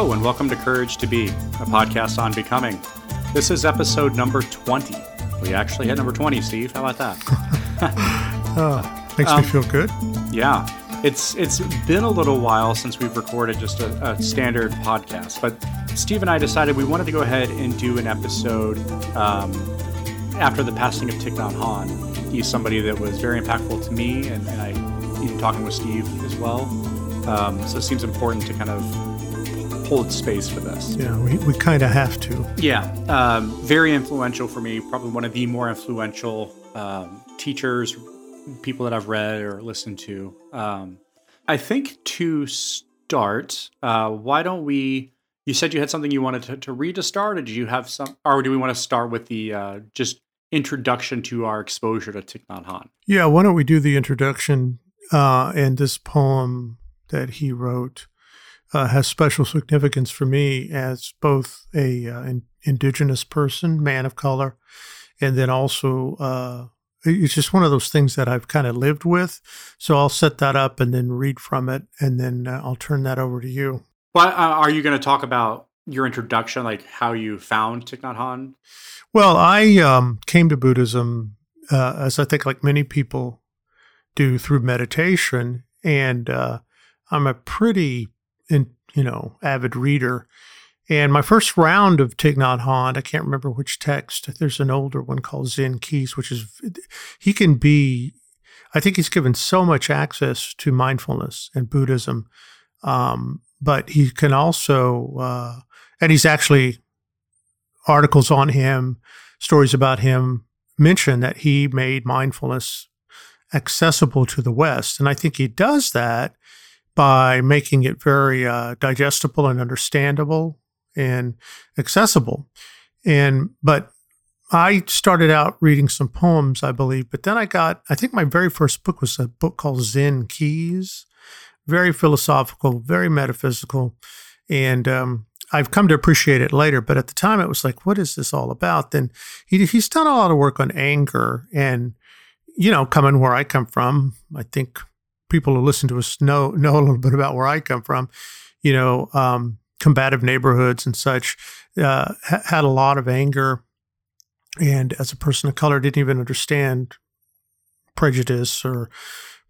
Hello, and welcome to Courage to Be, a podcast on becoming. This is episode number 20. We actually hit number 20, Steve. How about that? oh, makes um, me feel good. Yeah. It's it's been a little while since we've recorded just a, a, standard podcast, but Steve and I decided we wanted to go ahead and do an episode um, after the passing of Thich Nhat Hanh. He's somebody that was very impactful to me, and, and I, even talking with Steve as well. Um, so it seems important to kind of hold space for this. Yeah, we, we kind of have to. Yeah, um, very influential for me. Probably one of the more influential um, teachers, people that I've read or listened to. Um, I think to start, uh, why don't we? You said you had something you wanted to, to read to start, or did you have some, or do we want to start with the uh, just introduction to our exposure to Thich Nhat Hanh? Yeah, why don't we do the introduction uh, and this poem that he wrote uh, has special significance for me as both a uh, in, indigenous person, man of color, and then also uh, it's just one of those things that I've kind of lived with. So I'll set that up and then read from it, and then uh, I'll turn that over to you. Well, uh, are you going to talk about your introduction, like how you found Thich Nhat Hanh? Well, I um, came to Buddhism uh, as I think like many people do through meditation, and I'm a pretty in, you know, avid reader. And my first round of Thich Nhat Hanh, I can't remember which text. There's an older one called Zen Keys, which is he can be. I think he's given so much access to mindfulness and Buddhism, um, but he can also, uh, and he's actually articles on him, stories about him mention that he made mindfulness accessible to the West, and I think he does that by making it very uh, digestible and understandable and accessible. And but I started out reading some poems, I believe, but then I got I think my very first book was a book called Zen Keys, very philosophical, very metaphysical, and um, I've come to appreciate it later. But at the time, it was like, what is this all about? Then he, he's done a lot of work on anger and you know, coming where I come from, I think people who listen to us know know a little bit about where I come from. You know, um, combative neighborhoods and such uh, ha- had a lot of anger, and as a person of color, didn't even understand prejudice or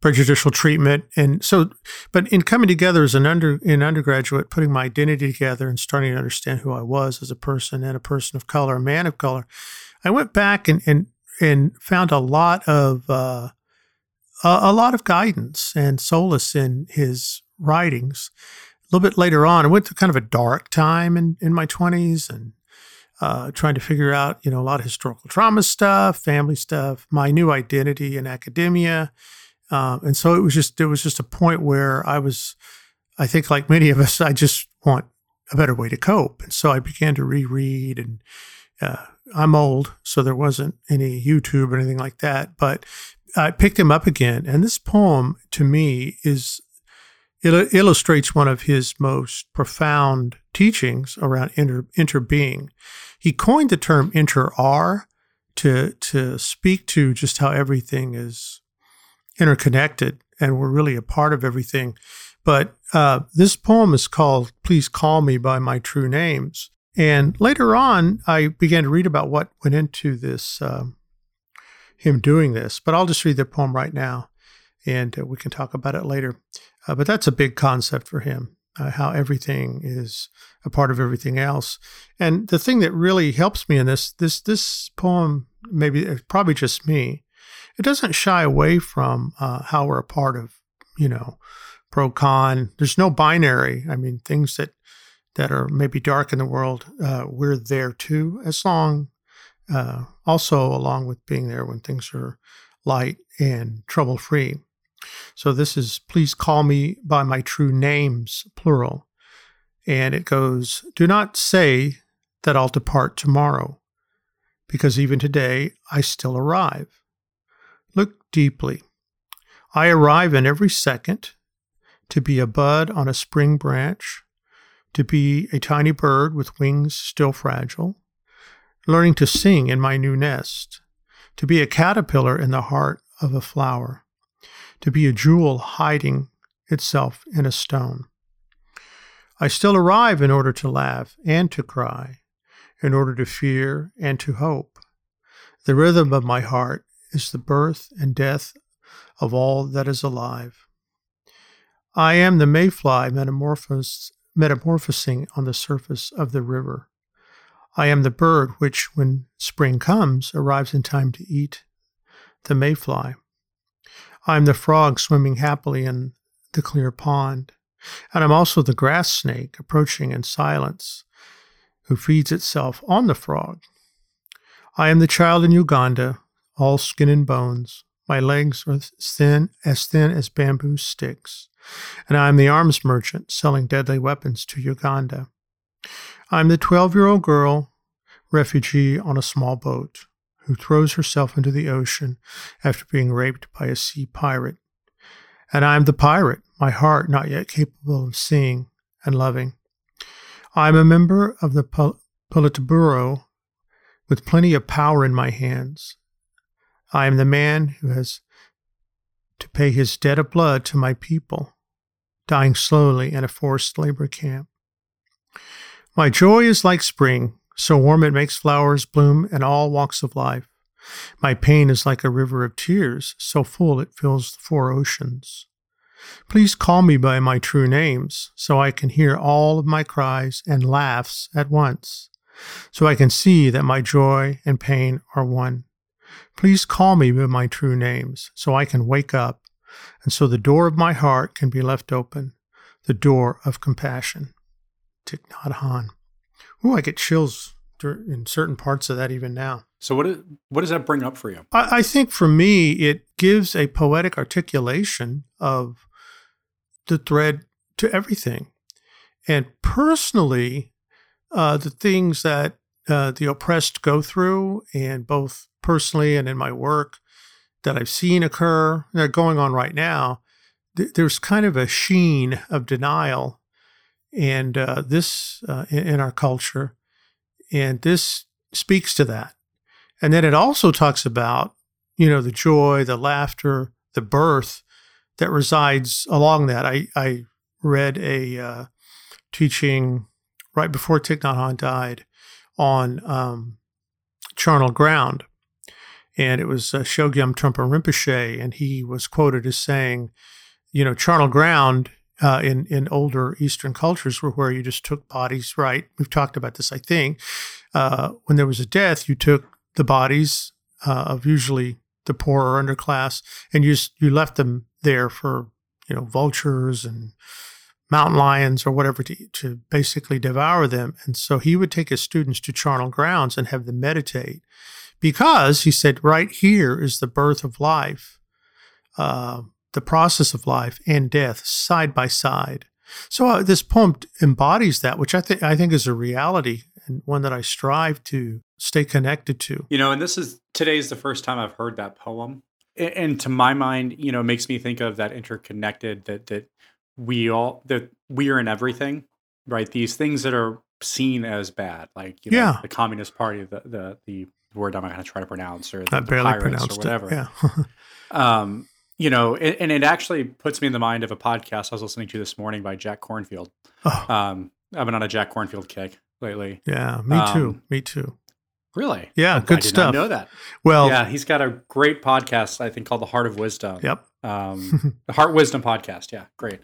prejudicial treatment. And so, but in coming together as an under in undergraduate, putting my identity together and starting to understand who I was as a person and a person of color, a man of color, I went back and and and found a lot of uh, a, lot of guidance and solace in his writings. A little bit later on, I went through kind of a dark time in, in my 20s and uh, trying to figure out, you know, a lot of historical trauma stuff, family stuff, my new identity in academia. Um, and so it was just, it was just a point where I was, I think like many of us, I just want a better way to cope. And so I began to reread and, uh, I'm old, so there wasn't any YouTube or anything like that. But I picked him up again, and this poem to me is it illustrates one of his most profound teachings around inter, interbeing. He coined the term inter-are to to speak to just how everything is interconnected and we're really a part of everything. But uh, this poem is called "Please Call Me by My True Names," and later on, I began to read about what went into this. Um, him doing this, but I'll just read the poem right now and uh, we can talk about it later. Uh, but that's a big concept for him, uh, how everything is a part of everything else. And the thing that really helps me in this, this, this poem, maybe it's probably just me, it doesn't shy away from uh, how we're a part of, you know, pro con. There's no binary. I mean, things that that are maybe dark in the world, uh, we're there too, as long uh, also along with being there when things are light and trouble free. So this is please call me by my true names, plural. And it goes, Do not say that I'll depart tomorrow, because even today I still arrive. Look deeply. I arrive in every second to be a bud on a spring branch, to be a tiny bird with wings still fragile, learning to sing in my new nest, to be a caterpillar in the heart of a flower, to be a jewel hiding itself in a stone. I still arrive in order to laugh and to cry, in order to fear and to hope. The rhythm of my heart is the birth and death of all that is alive. I am the mayfly metamorphosing on the surface of the river. I am the bird which, when spring comes, arrives in time to eat the mayfly. I am the frog swimming happily in the clear pond. And I'm also the grass snake approaching in silence, who feeds itself on the frog. I am the child in Uganda, all skin and bones. My legs are thin, as thin as bamboo sticks. And I am the arms merchant selling deadly weapons to Uganda. I am the 12 year old girl, refugee on a small boat, who throws herself into the ocean after being raped by a sea pirate. And I am the pirate, my heart not yet capable of seeing and loving. I am a member of the Politburo with plenty of power in my hands. I am the man who has to pay his debt of blood to my people, dying slowly in a forced labor camp. My joy is like spring, so warm it makes flowers bloom in all walks of life. My pain is like a river of tears, so full it fills the four oceans. Please call me by my true names, so I can hear all of my cries and laughs at once, so I can see that my joy and pain are one. Please call me by my true names, so I can wake up, and so the door of my heart can be left open, the door of compassion. Thich Nhat Hanh. Ooh, I get chills in certain parts of that even now. So what is, what does that bring up for you? I, I think for me, it gives a poetic articulation of the thread to everything. And personally, uh, the things that uh, the oppressed go through, and both personally and in my work that I've seen occur, that are going on right now, th- there's kind of a sheen of denial, and uh, this uh, in, our culture, and this speaks to that. And then it also talks about, you know, the joy, the laughter, the birth that resides along that. I, I read a uh, teaching right before Thich Nhat Hanh died on um, charnel ground. And it was uh, Chogyam Trungpa Rinpoche, and he was quoted as saying, you know, charnel ground uh, in, in older Eastern cultures were where you just took bodies, right? We've talked about this, I think. Uh, when there was a death, you took the bodies uh, of usually the poor or underclass, and you just, you left them there for you know vultures and mountain lions or whatever to, to basically devour them. And so he would take his students to charnel grounds and have them meditate because he said, right here is the birth of life, uh, the process of life and death side by side. So uh, this poem embodies that, which I think I think is a reality and one that I strive to stay connected to. You know, and this is today's the first time I've heard that poem and to my mind, you know, makes me think of that interconnected that that we all that we are in everything, right? These things that are seen as bad, like you know, yeah. the Communist Party, the the the word I'm going to try to pronounce, or the, I barely pronounced or whatever. It, yeah. um, you know, and, and, it actually puts me in the mind of a podcast I was listening to this morning by Jack Kornfield. Oh. Um, I've been on a Jack Kornfield kick lately. Yeah, me too. Um, me too. Really? Yeah, good I stuff. know that. Well, yeah, he's got a great podcast I think called The Heart of Wisdom. Yep. Um, the Heart Wisdom podcast. Yeah, great.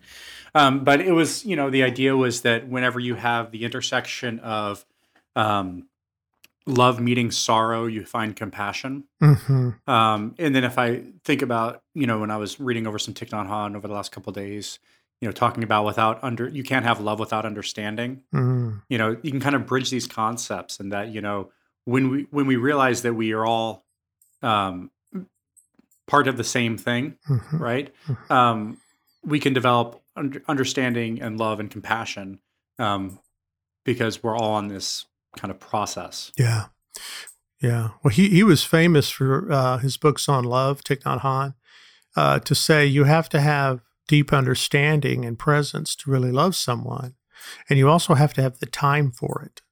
Um, but it was, you know, the idea was that whenever you have the intersection of um, love meeting sorrow, you find compassion. Mm-hmm. Um, and then if I think about, you know, when I was reading over some Thich Nhat Hanh over the last couple days, you know, talking about without under, you can't have love without understanding. Mm-hmm. You know, you can kind of bridge these concepts and that, you know, when we when we realize that we are all um, part of the same thing, mm-hmm. right? Mm-hmm. Um, we can develop under, understanding and love and compassion um, because we're all on this kind of process. Yeah, yeah. Well, he he was famous for uh, his books on love, Thich Nhat Hanh, uh, to say you have to have deep understanding and presence to really love someone, and you also have to have the time for it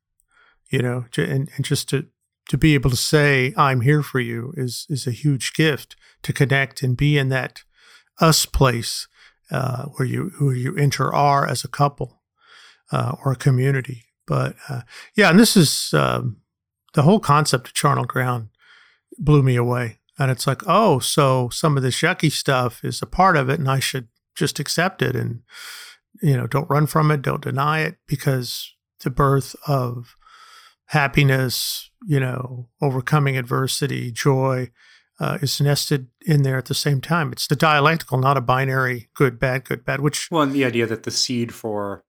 you know, and, and just to to be able to say I'm here for you is is a huge gift to connect and be in that us place uh, where you who you enter are as a couple uh, or a community. But uh, yeah, and this is um, the whole concept of charnel ground blew me away. And it's like, oh, so some of this yucky stuff is a part of it, and I should just accept it and you know don't run from it, don't deny it, because the birth of happiness, you know, overcoming adversity, joy, uh, is nested in there at the same time. It's the dialectical, not a binary good, bad, good, bad. Which well, and the idea that the seed for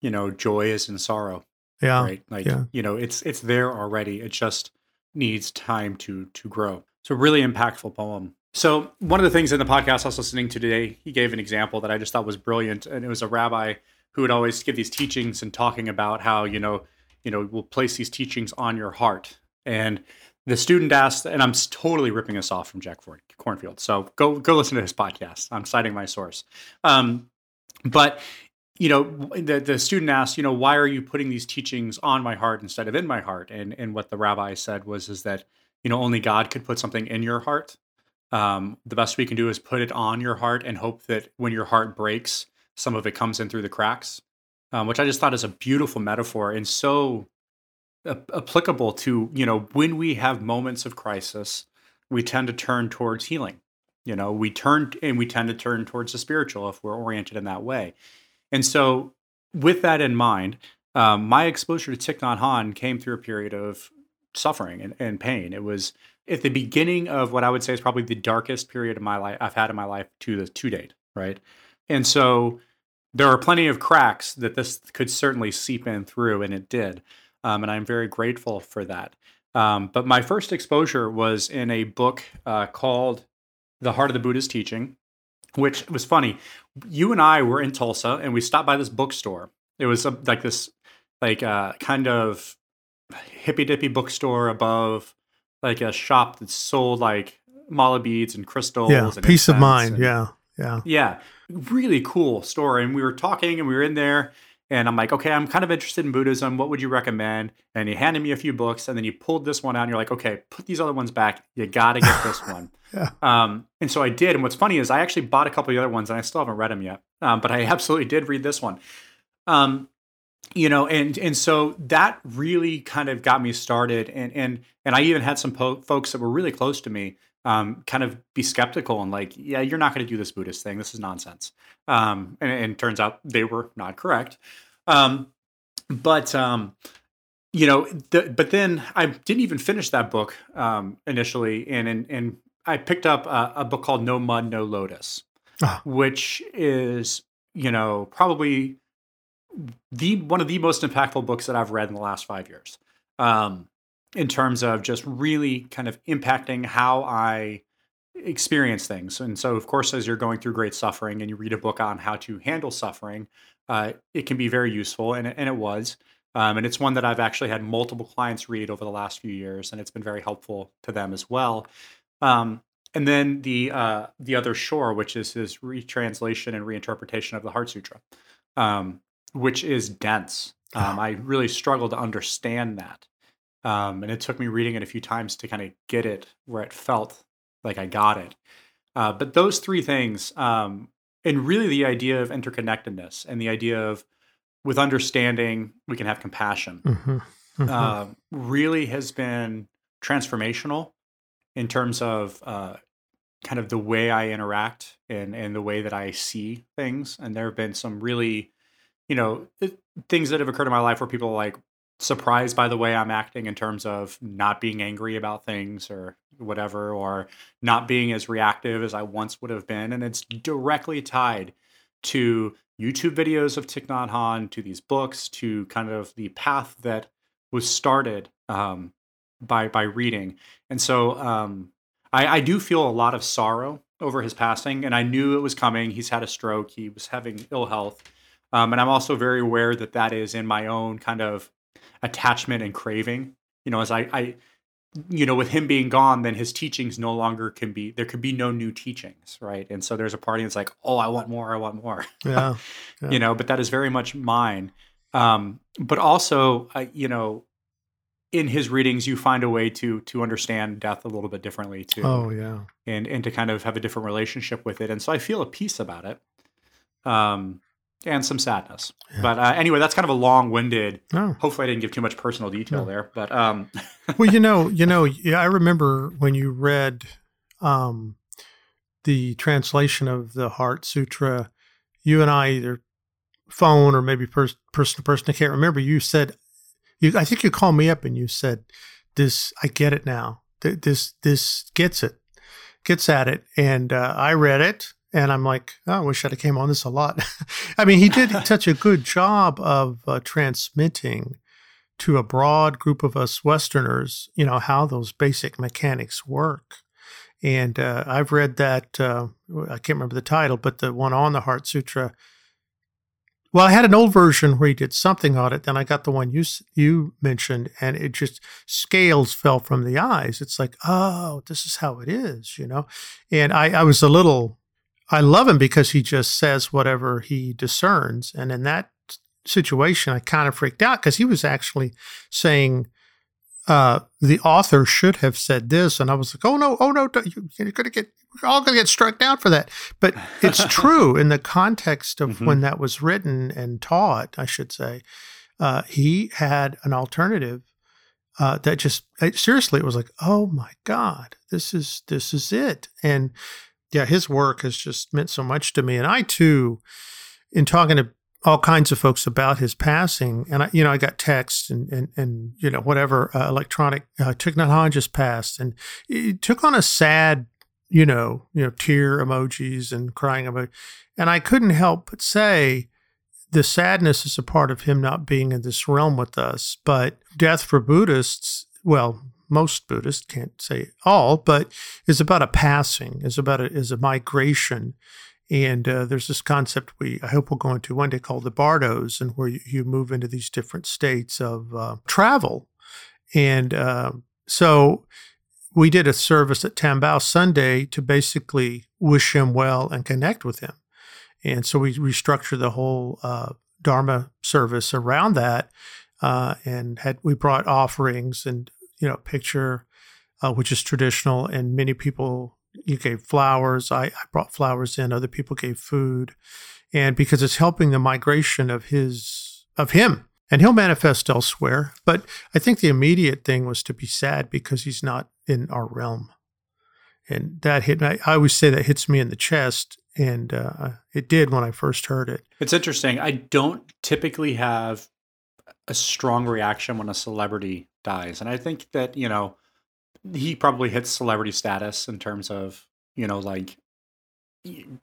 you know joy is in sorrow. Yeah, right. Like yeah. you know, it's it's there already. It just needs time to to grow. So really impactful poem. So one of the things in the podcast I was listening to today, he gave an example that I just thought was brilliant, and it was a rabbi who would always give these teachings and talking about how you know you know we'll place these teachings on your heart and the student asked and i'm totally ripping this off from jack ford kornfield so go go listen to his podcast i'm citing my source um, but you know the, the student asked you know why are you putting these teachings on my heart instead of in my heart? And and what the rabbi said was is that you know only god could put something in your heart. Um, the best we can do is put it on your heart and hope that when your heart breaks some of it comes in through the cracks um, which i just thought is a beautiful metaphor and so a- applicable to you know when we have moments of crisis we tend to turn towards healing. You know we turn and we tend to turn towards the spiritual if we're oriented in that way and so, with that in mind, um, my exposure to Thich Nhat Hanh came through a period of suffering and, and, pain. It was at the beginning of what I would say is probably the darkest period of my life I've had in my life to the to date, right? And so there are plenty of cracks that this could certainly seep in through, and it did. Um, and I'm very grateful for that. Um, but my first exposure was in a book uh, called The Heart of the Buddha's Teaching which was funny. You and I were in Tulsa and we stopped by this bookstore. It was a, like this, like uh, kind of hippy dippy bookstore above like a shop that sold like mala beads and crystals. Yeah, and peace of mind. And, yeah, yeah, yeah. Really cool store. And we were talking and we were in there and I'm like, okay, I'm kind of interested in Buddhism. What would you recommend? And he handed me a few books, and then you pulled this one out, and you're like, okay, put these other ones back. You got to get this one. yeah. Um, and so I did. And what's funny is I actually bought a couple of the other ones, and I still haven't read them yet. Um, but I absolutely did read this one. Um, you know, and and so that really kind of got me started. And and and I even had some po- folks that were really close to me um, kind of be skeptical and like, yeah, you're not going to do this Buddhist thing. This is nonsense. Um, and, and turns out they were not correct. Um, but um, you know, the, but then I didn't even finish that book um, initially, and and, and I picked up a, a book called No Mud, No Lotus, ah. which is you know probably the one of the most impactful books that I've read in the last five years. Um, in terms of just really kind of impacting how I experience things. And so, of course, as you're going through great suffering and you read a book on how to handle suffering, uh, it can be very useful, and, and it was. Um, and it's one that I've actually had multiple clients read over the last few years, and it's been very helpful to them as well. Um, and then the uh, the other shore, which is his retranslation and reinterpretation of the Heart Sutra, um, which is dense. Um, I really struggle to understand that. Um, and it took me reading it a few times to kind of get it where it felt like I got it. Uh, but those three things, um, and really the idea of interconnectedness and the idea of with understanding we can have compassion, mm-hmm. Mm-hmm. Uh, really has been transformational in terms of uh, kind of the way I interact and and the way that I see things. And there have been some really, you know, things that have occurred in my life where people are like, surprised by the way I'm acting in terms of not being angry about things or whatever, or not being as reactive as I once would have been. And it's directly tied to YouTube videos of Thich Nhat Hanh, to these books, to kind of the path that was started um, by by reading. And so um, I, I do feel a lot of sorrow over his passing, and I knew it was coming. He's had a stroke. He was having ill health. Um, and I'm also very aware that that is in my own kind of attachment and craving. You know, as I, I, you know, with him being gone, then his teachings no longer can be. There could be no new teachings, right? And so there's a party that's like, oh, I want more, I want more. Yeah, yeah. you know, but that is very much mine. Um, but also, uh, you know, in his readings, you find a way to to understand death a little bit differently too. Oh yeah, and and to kind of have a different relationship with it. And so I feel a peace about it. um, and some sadness. Yeah. But uh, anyway, that's kind of a long-winded. Oh. Hopefully, I didn't give too much personal detail no. there. But um. well, you know, you know, I remember when you read um, the translation of the Heart Sutra. You and I either phone or maybe person to person. I can't remember. You said, you, I think you called me up and you said, "This, I get it now. This, this gets it, gets at it." And uh, I read it and I'm like, oh, I wish I'd have came on this a lot. I mean, he did such a good job of uh, transmitting to a broad group of us Westerners, you know, how those basic mechanics work. And uh, I've read that, uh, I can't remember the title, but the one on the Heart Sutra. Well, I had an old version where he did something on it. Then I got the one you you mentioned, and it just scales fell from the eyes. It's like, oh, this is how it is, you know. And I, I was a little I love him because he just says whatever he discerns. And in that situation, I kind of freaked out because he was actually saying uh, the author should have said this. And I was like, oh, no, oh, no, you're going to get, we're all going to get struck down for that. But it's true in the context of mm-hmm. when that was written and taught, I should say. Uh, he had an alternative uh, that just seriously, it was like, oh my God, this is this is it. And yeah, his work has just meant so much to me. And I too, in talking to all kinds of folks about his passing, and I, you know, I got texts and and and you know whatever uh, electronic uh, technology just passed, and it took on a sad, you know, you know, tear emojis and crying about, and I couldn't help but say. The sadness is a part of him not being in this realm with us, but death for Buddhists, well, most Buddhists can't say all, but is about a passing, is about a, is a migration. And uh, there's this concept we I hope we'll go into one day called the bardos, and where you, you move into these different states of uh, travel. And uh, so we did a service at Tambao Sunday to basically wish him well and connect with him. And so we restructured the whole uh, Dharma service around that. Uh, and had we brought offerings and you know picture, uh, which is traditional, and many people you gave flowers. I, I brought flowers in. Other people gave food, and because it's helping the migration of his of him, and he'll manifest elsewhere. But I think the immediate thing was to be sad because he's not in our realm, and that hit. I, I always say that hits me in the chest, and uh, it did when I first heard it. It's interesting. I don't typically have a strong reaction when a celebrity dies. And I think that, you know, he probably hits celebrity status in terms of, you know, like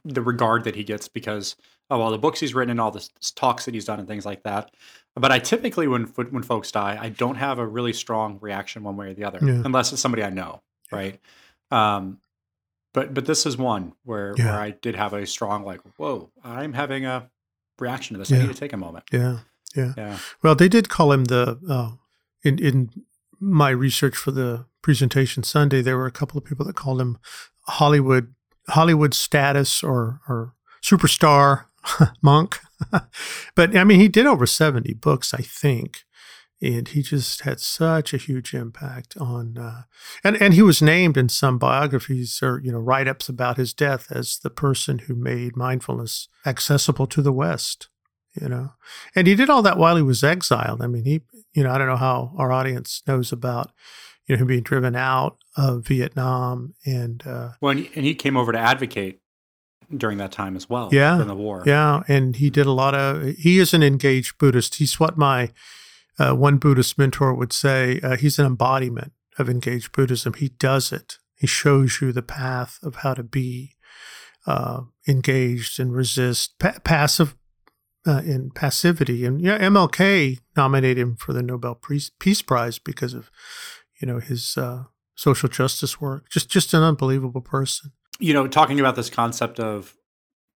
the regard that he gets because of all the books he's written and all the talks that he's done and things like that. But I typically, when when folks die, I don't have a really strong reaction one way or the other, yeah. unless it's somebody I know, right? Um, but but this is one where yeah. where I did have a strong like, whoa, I'm having a reaction to this. I need to take a moment. Yeah, yeah. yeah. Well, they did call him the uh, in in my research for the presentation Sunday, there were a couple of people that called him Hollywood Hollywood status or or superstar monk. but I mean, he did over seventy books, I think, and he just had such a huge impact on. Uh, and and he was named in some biographies or you know write ups about his death as the person who made mindfulness accessible to the West you know. And he did all that while he was exiled. I mean, he, you know, I don't know how our audience knows about, you know, him being driven out of Vietnam and. Uh, well, and he, came over to advocate during that time as well. Yeah, in the war. Yeah, and he did a lot of. He is an engaged Buddhist. He's what my uh, one Buddhist mentor would say. Uh, he's an embodiment of engaged Buddhism. He does it. He shows you the path of how to be uh, engaged and resist pa- passive uh, in passivity. And yeah, MLK nominated him for the Nobel Peace Prize because of you know his uh, social justice work. Just just an unbelievable person. You know, talking about this concept of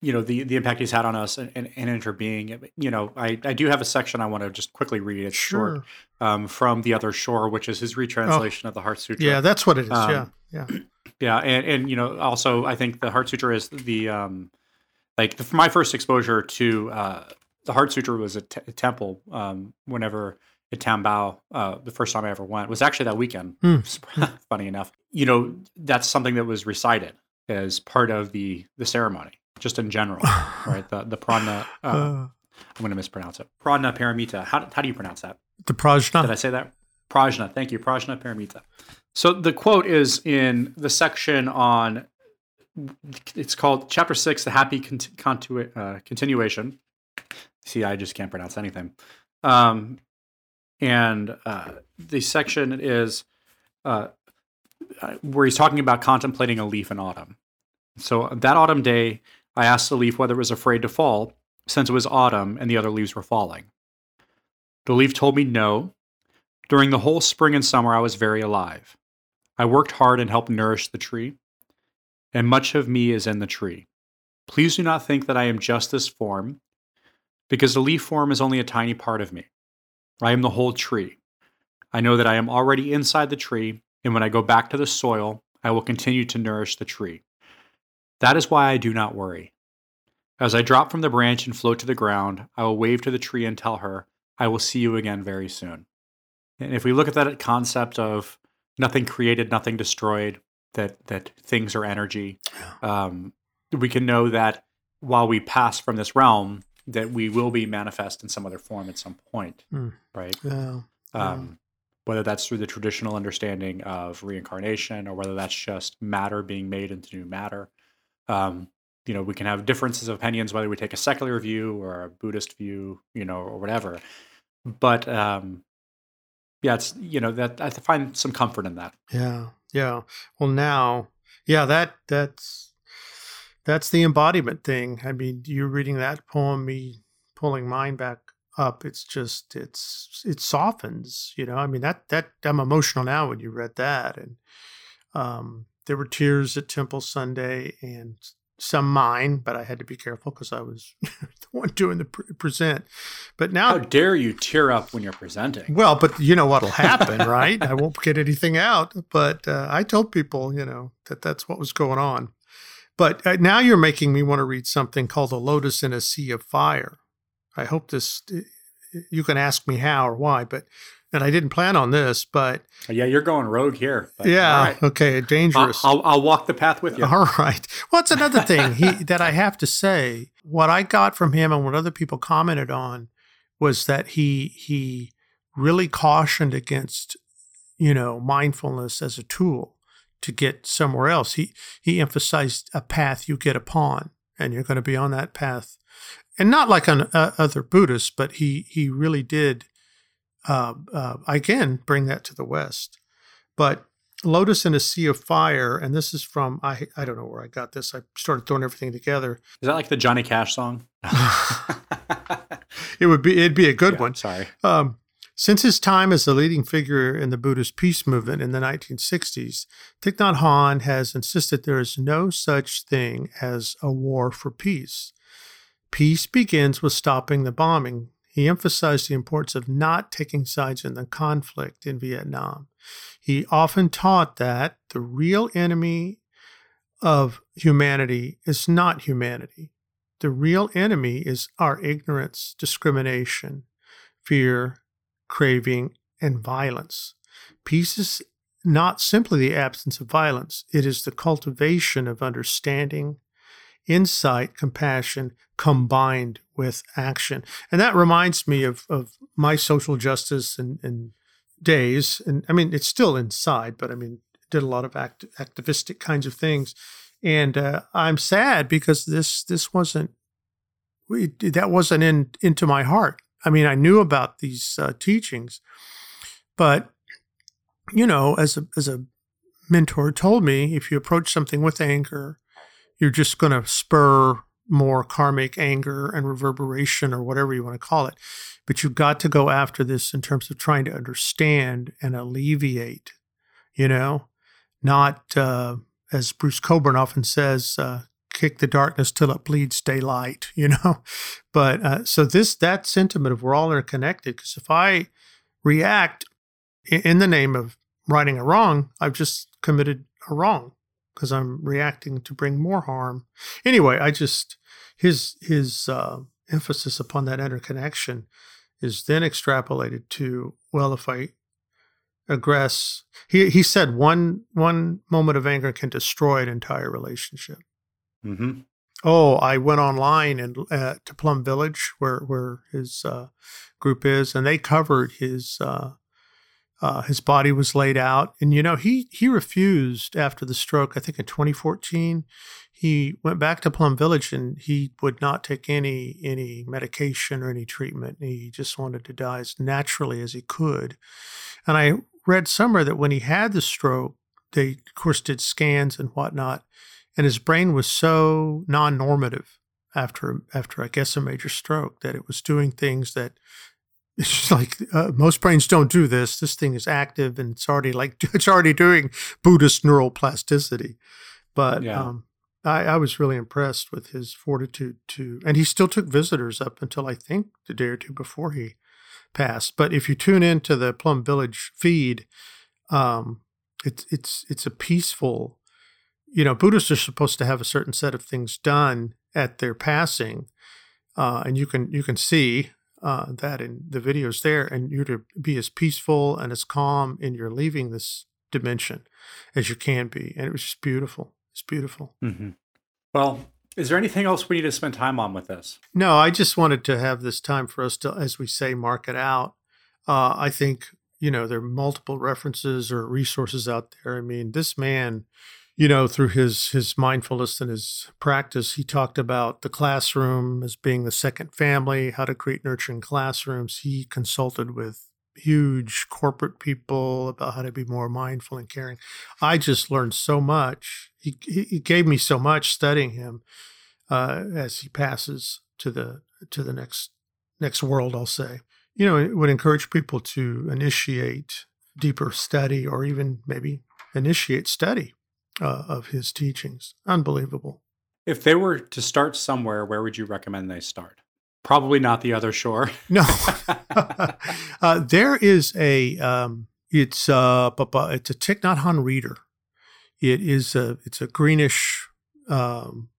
you know the the impact he's had on us and, and, and interbeing. You know, I, I do have a section I want to just quickly read. It's sure. short um, from the other shore, which is his retranslation oh, of the Heart Sutra. Yeah, that's what it is. Um, yeah, yeah, yeah, and and you know also I think the Heart Sutra is the um, like the, my first exposure to uh, the Heart Sutra was a, t- a temple um, whenever at Tambao, uh, the first time I ever went was actually that weekend. Mm. Funny enough, you know that's something that was recited as part of the the ceremony. just in general, right? The the prana. Uh, uh, I'm going to mispronounce it. Prana paramita. How, how do you pronounce that? The prajna. Did I say that? Prajna. Thank you. Prajna paramita. So the quote is in the section on. It's called chapter six, the happy contu- uh, continuation. See, I just can't pronounce anything. Um, and uh, the section is uh, uh where he's talking about contemplating a leaf in autumn. So that autumn day, I asked the leaf whether it was afraid to fall, since it was autumn and the other leaves were falling. The leaf told me no. During the whole spring and summer, I was very alive. I worked hard and helped nourish the tree, and much of me is in the tree. Please do not think that I am just this form, because the leaf form is only a tiny part of me. I am the whole tree. I know that I am already inside the tree, and when I go back to the soil, I will continue to nourish the tree. That is why I do not worry. As I drop from the branch and float to the ground, I will wave to the tree and tell her, I will see you again very soon. And if we look at that concept of nothing created, nothing destroyed, that that things are energy, um, we can know that while we pass from this realm, that we will be manifest in some other form at some point, mm. right? Yeah. Um, whether that's through the traditional understanding of reincarnation or whether that's just matter being made into new matter. Um, you know, we can have differences of opinions whether we take a secular view or a Buddhist view, you know, or whatever. But um, yeah, it's you know that I find some comfort in that. Yeah, yeah. Well, now, yeah, that that's that's the embodiment thing. I mean, you reading that poem, me pulling mine back up. It's just it's it softens. You know, I mean that that I'm emotional now when you read that, and um, there were tears at Temple Sunday, and some mine, but I had to be careful because I was the one doing the pre- present. But now, how dare you tear up when you're presenting? Well, but you know what'll happen, right? I won't get anything out. But uh, I told people, you know, that that's what was going on. But uh, now you're making me want to read something called "The Lotus in a Sea of Fire." I hope this. Uh, you can ask me how or why, but and I didn't plan on this, but yeah, you're going rogue here. yeah, right. okay, dangerous. I'll, I'll, I'll, walk the path with you. All right. What's well, another thing he, that I have to say? What I got from him and what other people commented on was that he he really cautioned against you know mindfulness as a tool to get somewhere else. He he emphasized a path you get upon, and you're going to be on that path, and not like on uh, other Buddhists, but he he really did uh, uh, again bring that to the West. But Lotus in a Sea of Fire, and this is from I I don't know where I got this. I started throwing everything together. Is that like the Johnny Cash song? it would be it'd be a good yeah, one. Sorry. Um, since his time as a leading figure in the Buddhist peace movement in the 1960s, Thich Nhat Hanh has insisted there is no such thing as a war for peace. Peace begins with stopping the bombing, he emphasized the importance of not taking sides in the conflict in Vietnam. He often taught that the real enemy of humanity is not humanity. The real enemy is our ignorance, discrimination, fear, craving, and violence. Peace is not simply the absence of violence, it is the cultivation of understanding, insight, compassion combined with action. And that reminds me of, of my social justice and, and days. And I mean, it's still inside, but I mean, did a lot of act, activistic kinds of things. And uh, I'm sad because this this wasn't we, that wasn't in into my heart. I mean, I knew about these uh, teachings, but you know, as a as a mentor told me, if you approach something with anger you're just going to spur more karmic anger and reverberation or whatever you want to call it. But you've got to go after this in terms of trying to understand and alleviate, you know, not, uh, as Bruce Cockburn often says, uh, kick the darkness till it bleeds daylight, you know. But uh, so this, that sentiment of we're all interconnected, because if I react in the name of righting a wrong, I've just committed a wrong because I'm reacting to bring more harm. Anyway, I just his his uh, emphasis upon that interconnection is then extrapolated to well, if I aggress, he he said one one moment of anger can destroy an entire relationship. Mm-hmm. Oh, I went online and uh, to Plum Village, where where his uh, group is, and they covered his uh, uh, his body was laid out, and you know he he refused after the stroke. I think in 2014, he went back to Plum Village and he would not take any any medication or any treatment. He just wanted to die as naturally as he could. And I read somewhere that when he had the stroke, they of course did scans and whatnot, and his brain was so non-normative after after I guess a major stroke that it was doing things that it's just like uh, most brains don't do this. This thing is active and it's already like it's already doing Buddhist neural plasticity. But yeah. um, I, I, was really impressed with his fortitude to, and he still took visitors up until I think the day or two before he passed. But if you tune into the Plum Village feed, um, it's it's it's a peaceful. You know, Buddhists are supposed to have a certain set of things done at their passing, uh, and you can you can see uh, that in the videos there, and you're to be as peaceful and as calm in your leaving this dimension as you can be. And it was just beautiful. It's beautiful. Mm-hmm. Well, is there anything else we need to spend time on with this? No, I just wanted to have this time for us to, as we say, mark it out. Uh, I think, you know, there are multiple references or resources out there. I mean, this man you know, through his his mindfulness and his practice, he talked about the classroom as being the second family, how to create nurturing classrooms. He consulted with huge corporate people about how to be more mindful and caring. I just learned so much. He he gave me so much studying him uh, as he passes to the to the next next world. I'll say, you know, it would encourage people to initiate deeper study or even maybe initiate study uh, of his teachings. Unbelievable. If they were to start somewhere, where would you recommend they start? Probably not the other shore. no, uh, there is a um, it's uh, it's a Thich Nhat Hanh reader. It is a it's a greenish um,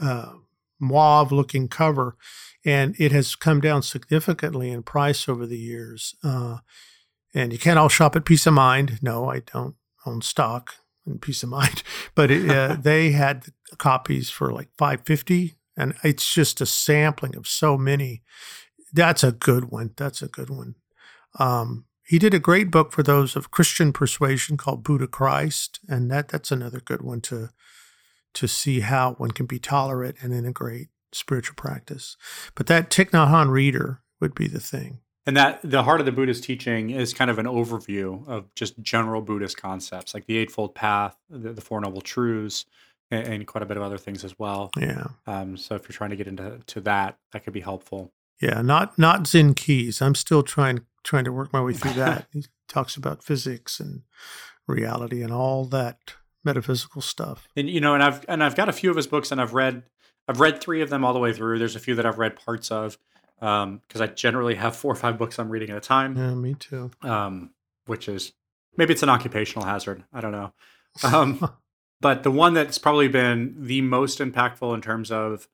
uh, mauve looking cover, and it has come down significantly in price over the years. Uh, and you can't all shop at Peace of Mind. No, I don't own stock and peace of mind. But it, uh, they had copies for like 550 and it's just a sampling of so many. That's a good one. That's a good one. Um, he did a great book for those of Christian persuasion called Buddha Christ, and that that's another good one to to see how one can be tolerant and integrate spiritual practice. But that Thich Nhat Hanh reader would be the thing. And that the heart of the Buddhist teaching is kind of an overview of just general Buddhist concepts like the Eightfold Path, the, the Four Noble Truths, and, and, quite a bit of other things as well. Yeah. Um, so if you're trying to get into to that, that could be helpful. Yeah, not not Zen keys. I'm still trying trying to work my way through that. he talks about physics and reality and all that metaphysical stuff. And you know, and I've and I've got a few of his books, and I've read I've read three of them all the way through. There's a few that I've read parts of because um, I generally have four or five books I'm reading at a time. Yeah, me too. Um, which is maybe it's an occupational hazard. I don't know. Um, but the one that's probably been the most impactful in terms of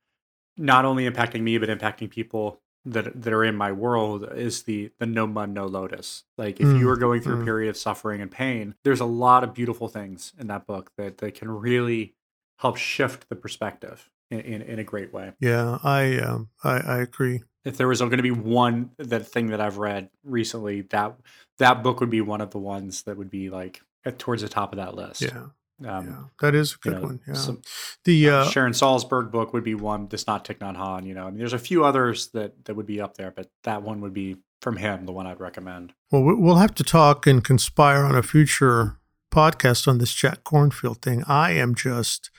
not only impacting me but impacting people that that are in my world is the the no mud no lotus. Like if mm, you are going through mm. a period of suffering and pain, there's a lot of beautiful things in that book that that can really help shift the perspective in, in, in a great way. Yeah, I um I, I agree if there was going to be one that thing that I've read recently, that that book would be one of the ones that would be like towards the top of that list. Yeah. Um, yeah, that is a good you know, one. Yeah, some, the uh, Sharon Salzberg book would be one that's not Thich Nhat Hanh. You know, I mean, there's a few others that that would be up there, but that one would be from him, the one I'd recommend. Well, we'll have to talk and conspire on a future podcast on this Jack Kornfield thing. I am just,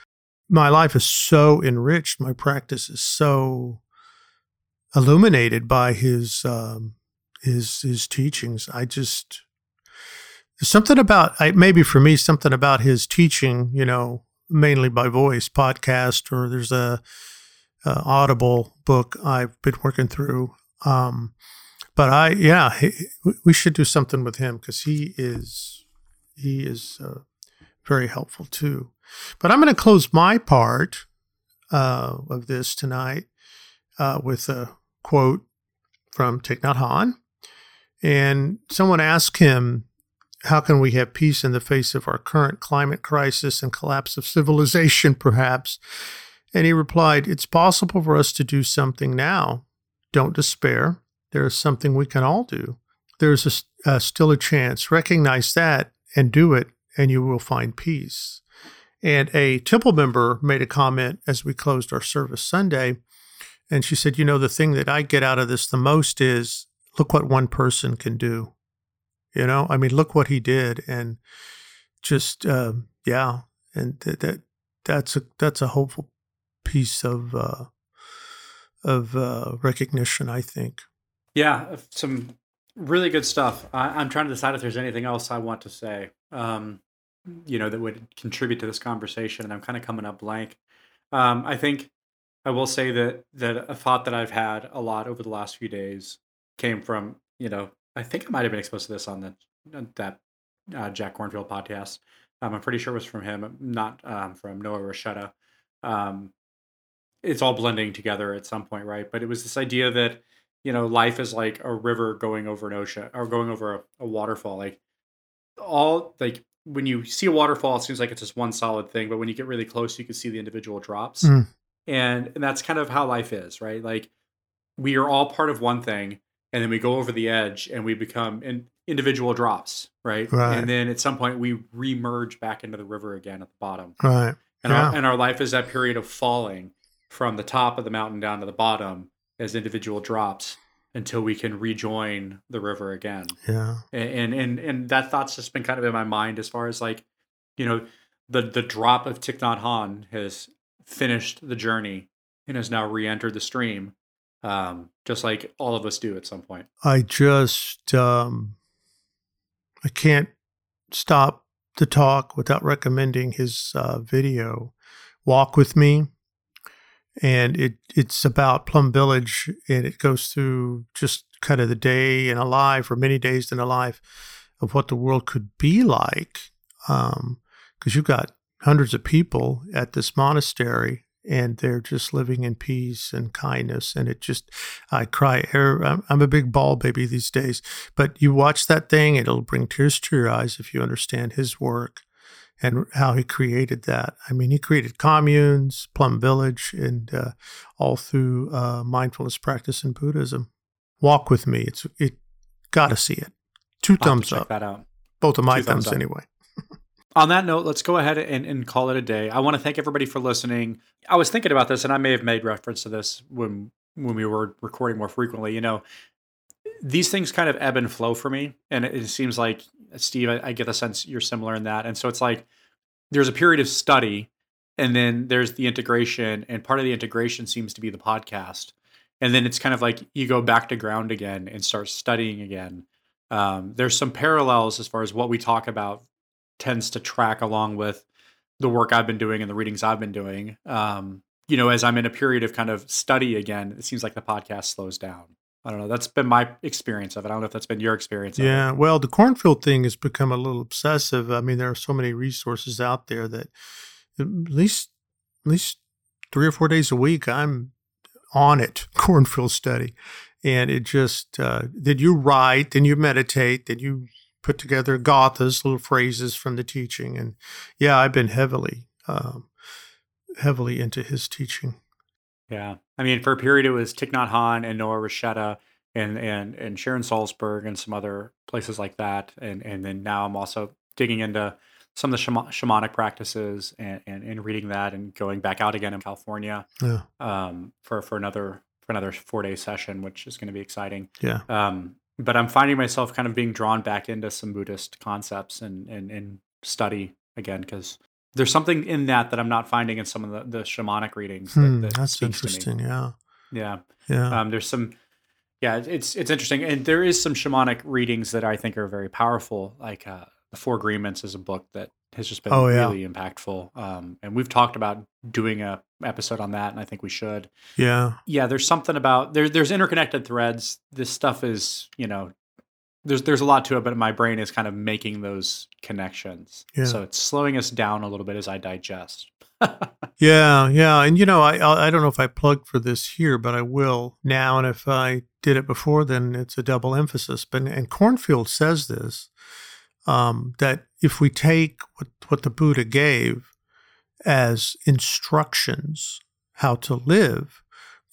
my life is so enriched. My practice is so illuminated by his um, his his teachings. I just something about I, maybe for me something about his teaching. You know, mainly by voice, podcast, or there's a, a Audible book I've been working through. Um, but I yeah, he, we should do something with him because he is he is uh, very helpful too. But I'm going to close my part uh, of this tonight uh, with a quote from Thich Nhat Hanh. And someone asked him, How can we have peace in the face of our current climate crisis and collapse of civilization, perhaps? And he replied, It's possible for us to do something now. Don't despair. There is something we can all do. There's a, uh, still a chance. Recognize that and do it, and you will find peace. And a temple member made a comment as we closed our service Sunday. And she said, You know, the thing that I get out of this the most is look what one person can do. You know, I mean, look what he did. And just, uh, yeah. And th- that, that's a, that's a hopeful piece of, uh, of uh, recognition, I think. Yeah, some really good stuff. I, am trying to decide if there's anything else I want to say, um, you know, that would contribute to this conversation, and I'm kind of coming up blank. Um, I think I will say that that a thought that I've had a lot over the last few days came from, you know, I think I might have been exposed to this on the that uh, Jack Kornfield podcast. Um, I'm pretty sure it was from him, not um, from Noah Rasheta. Um, it's all blending together at some point, right? But it was this idea that you know life is like a river going over an ocean or going over a, a waterfall. Like all like when you see a waterfall, it seems like it's just one solid thing, but when you get really close, you can see the individual drops, mm. And and that's kind of how life is, right? Like we are all part of one thing, and then we go over the edge and we become in individual drops, right? right? And then at some point we remerge back into the river again at the bottom, right? And yeah. our and our life is that period of falling from the top of the mountain down to the bottom as individual drops until we can rejoin the river again. Yeah. And and and that thought's just been kind of in my mind as far as like, you know, the the drop of Thich Nhat Hanh has finished the journey and has now re-entered the stream. Um, just like all of us do at some point. I just um I can't stop the talk without recommending his uh, video, Walk with Me and it it's about Plum Village, and it goes through just kind of the day in a life, or many days in a life, of what the world could be like. Because um, you've got hundreds of people at this monastery, and they're just living in peace and kindness. And it just, I cry. I'm a big ball baby these days. But you watch that thing, it'll bring tears to your eyes if you understand his work and how he created that. I mean, he created communes, Plum Village, and uh, all through uh, mindfulness practice in Buddhism. Walk with me. It's it. Got to see it. 2 I'll thumbs up. Both of my Two thumbs, thumbs anyway. On that note, let's go ahead and, and call it a day. I want to thank everybody for listening. I was thinking about this, and I may have made reference to this when when we were recording more frequently. You know, these things kind of ebb and flow for me, and it, it seems like Steve, I, I get the sense you're similar in that. And so it's like there's a period of study, and then there's the integration, and part of the integration seems to be the podcast. And then it's kind of like you go back to ground again and start studying again. Um, there's some parallels as far as what we talk about tends to track along with the work I've been doing and the readings I've been doing. Um, you know, as I'm in a period of kind of study again, it seems like the podcast slows down. I don't know. That's been my experience of it. I don't know if that's been your experience. Yeah. Well, the kornfield thing has become a little obsessive. I mean, there are so many resources out there that at least at least three or four days a week I'm on it. Kornfield study, and it just uh, then you write, then you meditate, then you put together gathas, little phrases from the teaching, and yeah, I've been heavily um, heavily into his teaching. Yeah. I mean, for a period, it was Thich Nhat Hanh and Noah Rasheta and, and, and Sharon Salzberg and some other places like that. And, and then now I'm also digging into some of the shamanic practices and, and, and, reading that and going back out again in California yeah. um, for, for another, for another four day session, which is going to be exciting. Yeah. Um, but I'm finding myself kind of being drawn back into some Buddhist concepts and, and, and study again, because there's something in that that I'm not finding in some of the, the shamanic readings. Hmm, that, that's interesting. Yeah. Yeah. Yeah. Um, there's some, yeah, it's, it's interesting. And there is some shamanic readings that I think are very powerful. Like, uh, the four agreements is a book that has just been oh, yeah. really impactful. Um, and we've talked about doing a episode on that. And I think we should. Yeah. Yeah. There's something about there, there's interconnected threads. This stuff is, you know, there's there's a lot to it, but my brain is kind of making those connections. Yeah. So it's slowing us down a little bit as I digest. yeah, yeah, and you know, I I don't know if I plugged for this here, but I will now. And if I did it before, then it's a double emphasis. But and Kornfield says this um, that if we take what what the Buddha gave as instructions how to live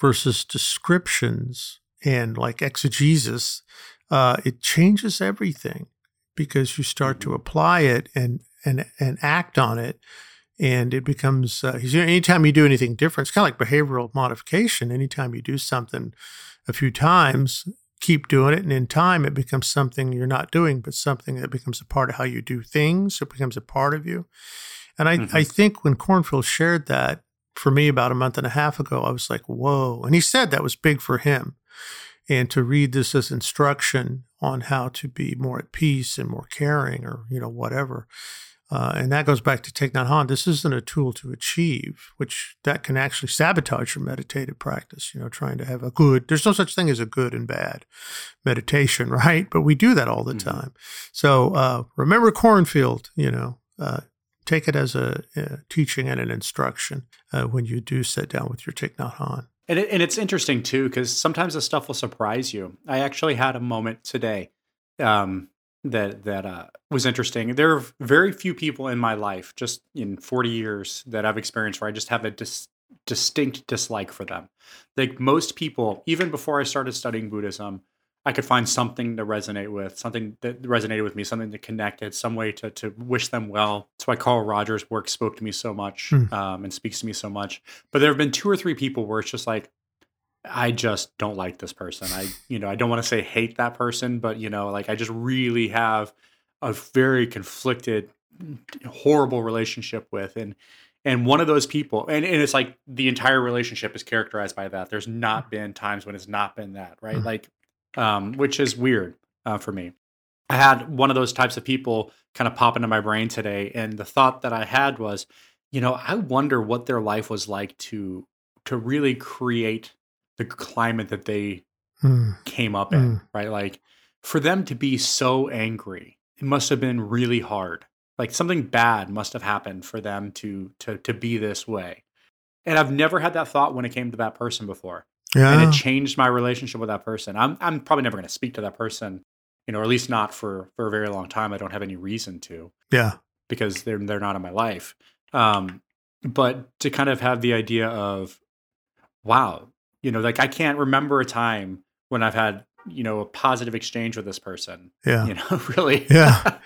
versus descriptions and like exegesis, uh, it changes everything because you start to apply it and and and act on it and it becomes uh, anytime you do anything different it's kind of like behavioral modification. Anytime you do something a few times keep doing it and in time it becomes something you're not doing but something that becomes a part of how you do things it becomes a part of you and i, mm-hmm. I think when kornfield shared that for me about a month and a half ago i was like whoa and he said that was big for him and to read this as instruction on how to be more at peace and more caring or you know whatever uh, and that goes back to Thich Nhat Hanh. This isn't a tool to achieve, which that can actually sabotage your meditative practice. You know, trying to have a good. There's no such thing as a good and bad meditation, right? But we do that all the mm-hmm. time. So uh, remember kornfield. You know, uh, take it as a, a, teaching and an instruction uh, when you do sit down with your Thich Nhat Hanh. And, it, and it's interesting too because sometimes the stuff will surprise you. I actually had a moment today um, that that uh, was interesting. There are very few people in my life, just in 40 years, that I've experienced where I just have a dis- distinct dislike for them. Like most people, even before I started studying Buddhism, I could find something to resonate with, something that resonated with me, something that connected, some way to to wish them well. That's why Carl Rogers' work spoke to me so much mm. um, and speaks to me so much. But there have been two or three people where it's just like, I just don't like this person. I, you know, I don't want to say hate that person, but you know, like I just really have a very conflicted, horrible relationship with, and and one of those people, and, and it's like the entire relationship is characterized by that. There's not mm. been times when it's not been that, right? Mm-hmm. Like, um, which is weird uh, for me. I had one of those types of people kind of pop into my brain today, and the thought that I had was, you know, I wonder what their life was like to to really create the climate that they mm. came up in, mm. right? Like for them to be so angry, it must have been really hard. Like something bad must have happened for them to to to be this way. And I've never had that thought when it came to that person before. Yeah. And it changed my relationship with that person. I'm I'm probably never going to speak to that person, you know, or at least not for for a very long time. I don't have any reason to. Yeah. Because they're they're not in my life. Um, but to kind of have the idea of, wow, you know, like I can't remember a time when I've had you know a positive exchange with this person. Yeah, you know, really. yeah,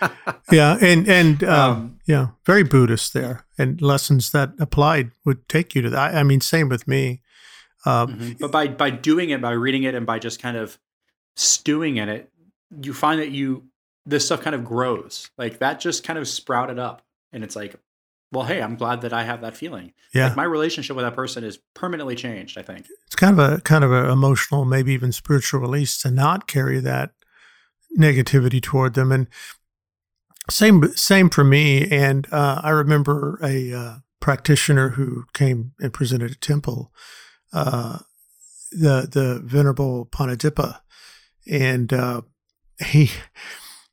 yeah, and and um, um, yeah, very Buddhist there, and lessons that applied would take you to that. I mean, same with me. Um, mm-hmm. But by by doing it, by reading it, and by just kind of stewing in it, you find that you this stuff kind of grows. Like that just kind of sprouted up, and it's like, well, hey, I'm glad that I have that feeling. Yeah, like my relationship with that person is permanently changed. I think it's kind of a kind of an emotional, maybe even spiritual release to not carry that negativity toward them. And same same for me. And uh, I remember a uh, practitioner who came and presented a temple, uh, the the venerable Panadipa, and uh, he.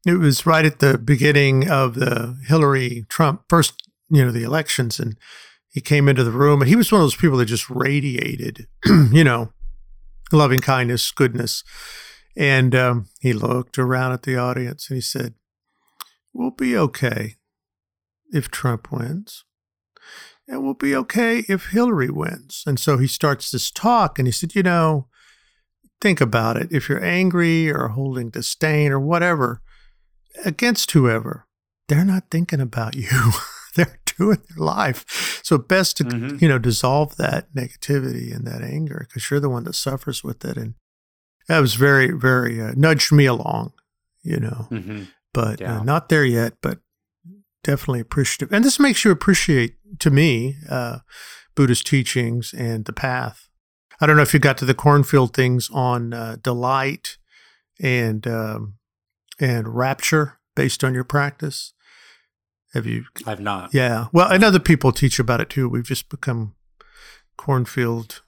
It was right at the beginning of the Hillary Trump first you know, the elections. And he came into the room and he was one of those people that just radiated, you know, loving kindness, goodness. And um, he looked around at the audience and he said, We'll be okay if Trump wins. And we'll be okay if Hillary wins. And so he starts this talk and he said, You know, think about it. If you're angry or holding disdain or whatever against whoever, they're not thinking about you. they're doing their life. So best to mm-hmm. you know dissolve that negativity and that anger because you're the one that suffers with it. And that was very very uh, nudged me along, you know. Mm-hmm. But uh, yeah. uh, not there yet, but definitely appreciative. And this makes you appreciate to me uh, Buddhist teachings and the path. I don't know if you got to the kornfield things on uh, delight and um, and rapture based on your practice. Have you? I've not. Yeah. Well, and other people teach about it too. We've just become kornfield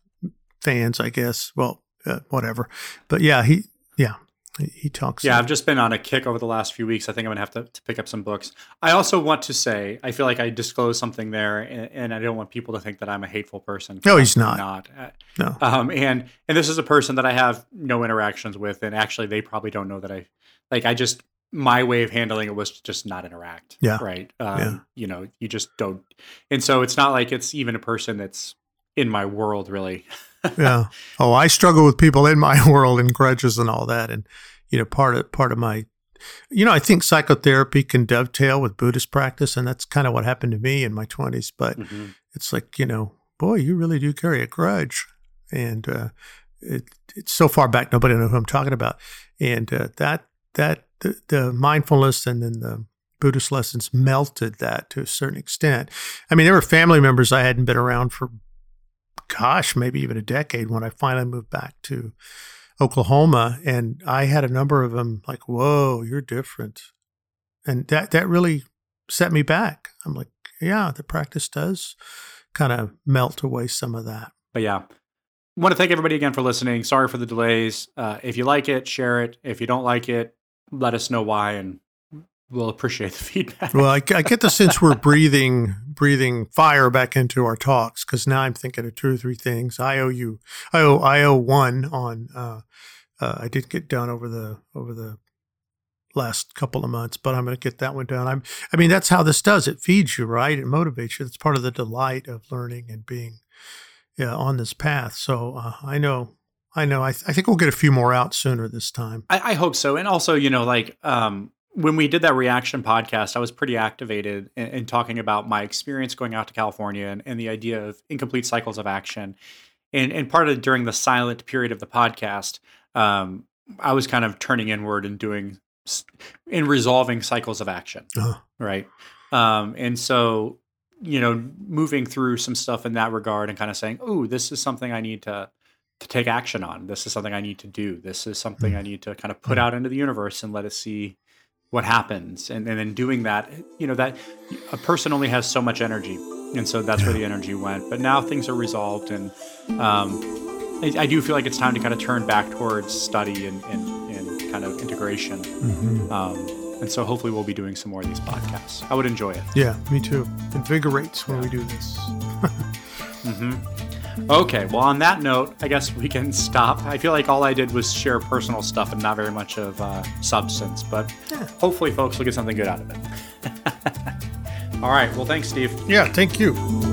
fans, I guess. Well, uh, whatever. But yeah, he, yeah, he, talks. Yeah, I've just been on a kick over the last few weeks. I think I'm gonna have to, to pick up some books. I also want to say, I feel like I disclosed something there, and, and I don't want people to think that I'm a hateful person. No, he's not. Not. Uh, no. Um, and and this is a person that I have no interactions with, and actually, they probably don't know that I like. I just my way of handling it was just not interact. Yeah. Right. Um, yeah. You know, you just don't. And so it's not like it's even a person that's in my world, really. yeah. Oh, I struggle with people in my world and grudges and all that. And, you know, part of, part of my, you know, I think psychotherapy can dovetail with Buddhist practice. And that's kind of what happened to me in my 20s. But mm-hmm. it's like, you know, boy, you really do carry a grudge. And, uh, it, it's so far back, nobody knows who I'm talking about. And uh, that, that, the, the mindfulness and then the Buddhist lessons melted that to a certain extent. I mean, there were family members I hadn't been around for, gosh, maybe even a decade when I finally moved back to Oklahoma, and I had a number of them like, "Whoa, you're different," and that that really set me back. I'm like, yeah, the practice does kind of melt away some of that. But yeah, I want to thank everybody again for listening. Sorry for the delays. Uh, if you like it, share it. If you don't like it, let us know why, and we'll appreciate the feedback. well, I, I, get the sense we're breathing breathing fire back into our talks because now I'm thinking of two or three things. I owe you, I owe I owe one on. Uh, uh, I did get done over the over the last couple of months, but I'm going to get that one done. I'm. I mean, that's how this does. It feeds you, right? It motivates you. It's part of the delight of learning and being yeah, on this path. So uh, I know I know. I, th- I, think we'll get a few more out sooner this time. I, I, hope so. And also, you know, like um, when we did that reaction podcast, I was pretty activated in, in talking about my experience going out to California and, and, the idea of incomplete cycles of action. And, and part of during the silent period of the podcast, um, I was kind of turning inward and doing in resolving cycles of action, uh-huh. right? Um, and so, you know, moving through some stuff in that regard and kind of saying, "Oh, this is something I need to." To take action on. This is something I need to do. This is something mm. I need to kind of put mm. out into the universe and let it see what happens and, and then doing that you know that a person only has so much energy and so that's where the energy went but now things are resolved and um, I, I, do feel like it's time to kind of turn back towards study and, and, and kind of integration mm-hmm. um, and so hopefully we'll be doing some more of these podcasts i would enjoy it yeah me too invigorates when yeah. we do this mm-hmm. Okay, well, on that note, I guess we can stop. I feel like all I did was share personal stuff and not very much of uh, substance, but yeah. hopefully, folks will get something good out of it. all right, well, thanks, Steve. Yeah, thank you.